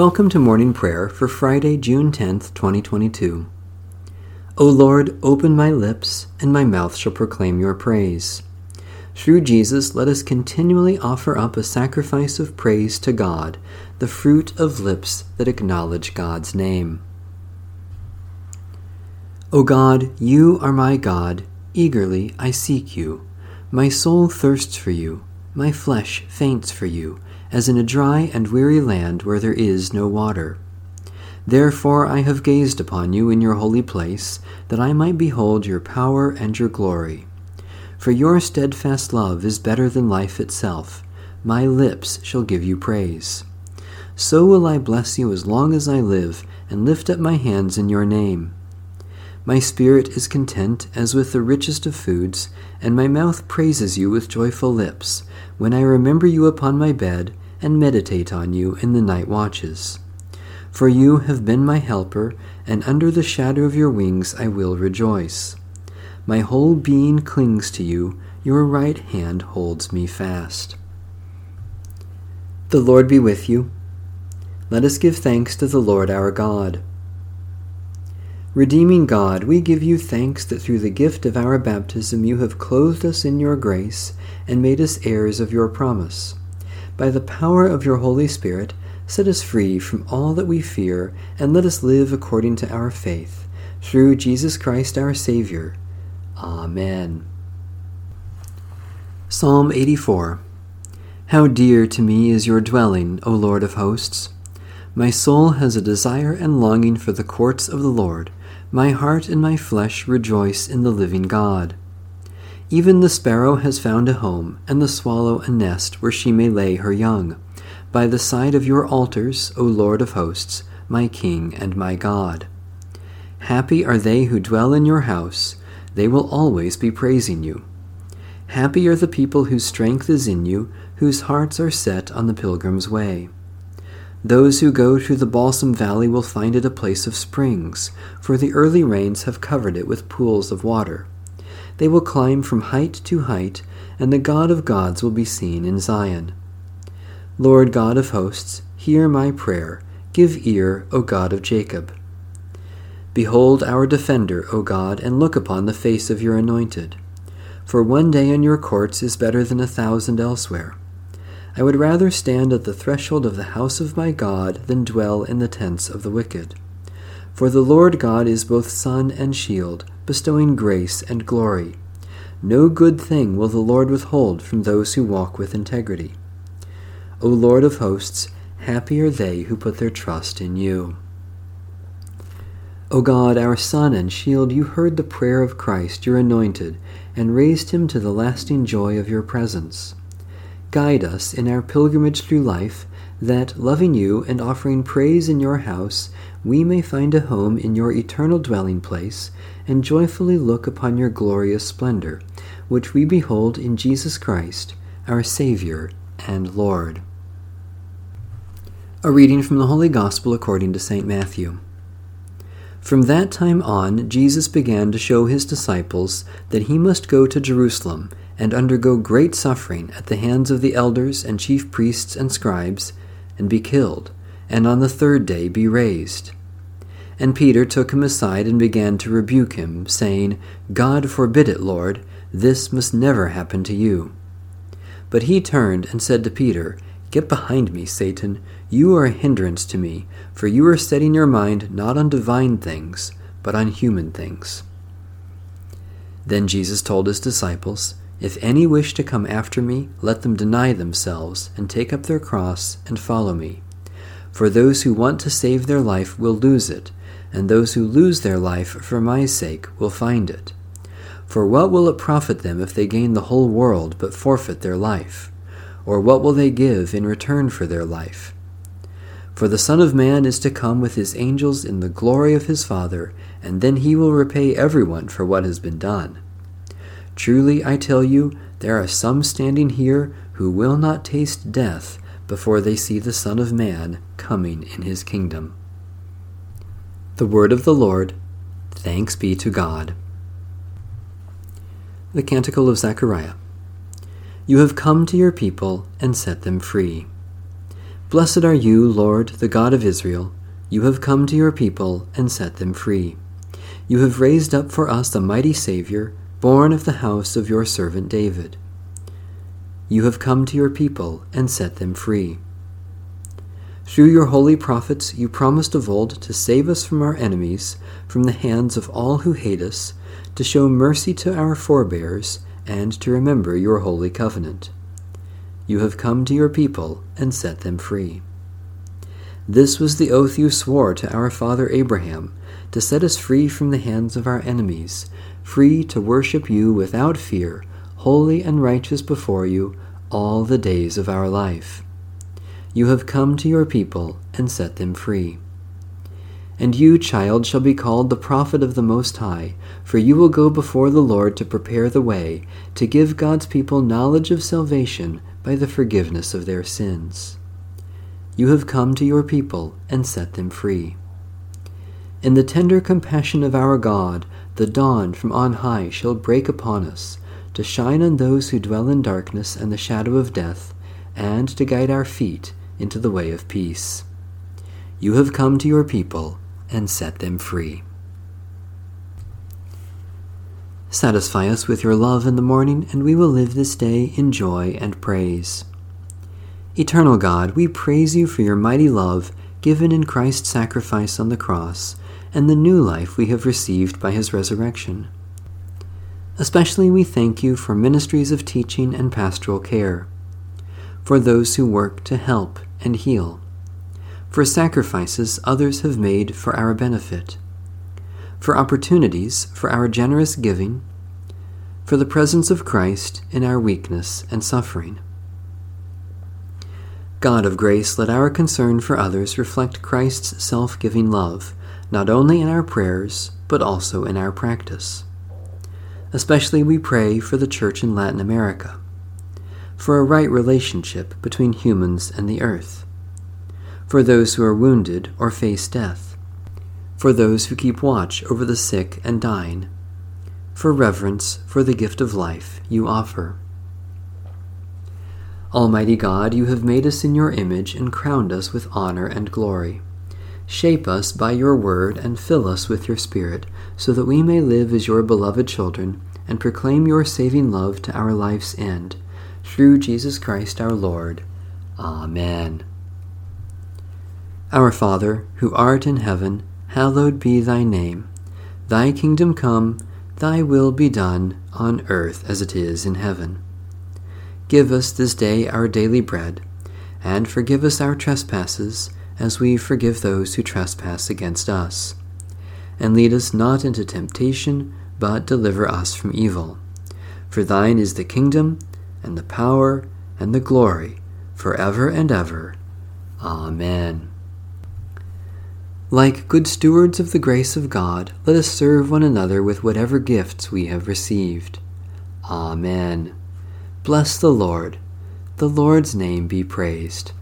Welcome to morning prayer for Friday, June 10th, 2022. O Lord, open my lips, and my mouth shall proclaim your praise. Through Jesus, let us continually offer up a sacrifice of praise to God, the fruit of lips that acknowledge God's name. O God, you are my God, eagerly I seek you. My soul thirsts for you, my flesh faints for you as in a dry and weary land where there is no water. Therefore I have gazed upon you in your holy place, that I might behold your power and your glory. For your steadfast love is better than life itself. My lips shall give you praise. So will I bless you as long as I live, and lift up my hands in your name. My spirit is content as with the richest of foods, and my mouth praises you with joyful lips, when I remember you upon my bed and meditate on you in the night watches. For you have been my helper, and under the shadow of your wings I will rejoice. My whole being clings to you, your right hand holds me fast. The Lord be with you. Let us give thanks to the Lord our God. Redeeming God, we give you thanks that through the gift of our baptism you have clothed us in your grace and made us heirs of your promise. By the power of your Holy Spirit, set us free from all that we fear, and let us live according to our faith. Through Jesus Christ our Savior. Amen. Psalm 84 How dear to me is your dwelling, O Lord of hosts! My soul has a desire and longing for the courts of the Lord. My heart and my flesh rejoice in the living God. Even the sparrow has found a home, and the swallow a nest where she may lay her young. By the side of your altars, O Lord of hosts, my King and my God. Happy are they who dwell in your house, they will always be praising you. Happy are the people whose strength is in you, whose hearts are set on the pilgrim's way. Those who go through the balsam valley will find it a place of springs, for the early rains have covered it with pools of water. They will climb from height to height, and the God of gods will be seen in Zion. Lord God of hosts, hear my prayer. Give ear, O God of Jacob. Behold our defender, O God, and look upon the face of your anointed. For one day in your courts is better than a thousand elsewhere. I would rather stand at the threshold of the house of my God than dwell in the tents of the wicked. For the Lord God is both sun and shield bestowing grace and glory. No good thing will the Lord withhold from those who walk with integrity. O Lord of hosts, happy are they who put their trust in you. O God, our Sun and Shield, you heard the prayer of Christ, your anointed, and raised him to the lasting joy of your presence. Guide us in our pilgrimage through life, that, loving you and offering praise in your house, we may find a home in your eternal dwelling place and joyfully look upon your glorious splendor, which we behold in Jesus Christ, our Savior and Lord. A reading from the Holy Gospel according to St. Matthew. From that time on, Jesus began to show his disciples that he must go to Jerusalem and undergo great suffering at the hands of the elders and chief priests and scribes, and be killed, and on the third day be raised. And Peter took him aside and began to rebuke him, saying, God forbid it, Lord, this must never happen to you. But he turned and said to Peter, Get behind me, Satan. You are a hindrance to me, for you are setting your mind not on divine things, but on human things. Then Jesus told his disciples, If any wish to come after me, let them deny themselves, and take up their cross, and follow me. For those who want to save their life will lose it and those who lose their life for my sake will find it. For what will it profit them if they gain the whole world but forfeit their life? Or what will they give in return for their life? For the Son of Man is to come with his angels in the glory of his Father, and then he will repay everyone for what has been done. Truly, I tell you, there are some standing here who will not taste death before they see the Son of Man coming in his kingdom. The word of the Lord. Thanks be to God. The Canticle of Zechariah. You have come to your people and set them free. Blessed are you, Lord, the God of Israel. You have come to your people and set them free. You have raised up for us a mighty Savior, born of the house of your servant David. You have come to your people and set them free. Through your holy prophets, you promised of old to save us from our enemies, from the hands of all who hate us, to show mercy to our forebears, and to remember your holy covenant. You have come to your people and set them free. This was the oath you swore to our father Abraham, to set us free from the hands of our enemies, free to worship you without fear, holy and righteous before you all the days of our life. You have come to your people and set them free. And you, child, shall be called the prophet of the Most High, for you will go before the Lord to prepare the way, to give God's people knowledge of salvation by the forgiveness of their sins. You have come to your people and set them free. In the tender compassion of our God, the dawn from on high shall break upon us, to shine on those who dwell in darkness and the shadow of death, and to guide our feet into the way of peace. You have come to your people and set them free. Satisfy us with your love in the morning, and we will live this day in joy and praise. Eternal God, we praise you for your mighty love given in Christ's sacrifice on the cross and the new life we have received by his resurrection. Especially we thank you for ministries of teaching and pastoral care, for those who work to help and heal, for sacrifices others have made for our benefit, for opportunities for our generous giving, for the presence of Christ in our weakness and suffering. God of grace, let our concern for others reflect Christ's self giving love, not only in our prayers, but also in our practice. Especially we pray for the Church in Latin America for a right relationship between humans and the earth, for those who are wounded or face death, for those who keep watch over the sick and dying, for reverence for the gift of life you offer. Almighty God, you have made us in your image and crowned us with honor and glory. Shape us by your word and fill us with your Spirit, so that we may live as your beloved children and proclaim your saving love to our life's end through Jesus Christ our Lord. Amen. Our Father, who art in heaven, hallowed be thy name. Thy kingdom come, thy will be done, on earth as it is in heaven. Give us this day our daily bread, and forgive us our trespasses, as we forgive those who trespass against us. And lead us not into temptation, but deliver us from evil. For thine is the kingdom, and the power and the glory forever and ever. Amen. Like good stewards of the grace of God, let us serve one another with whatever gifts we have received. Amen. Bless the Lord. The Lord's name be praised.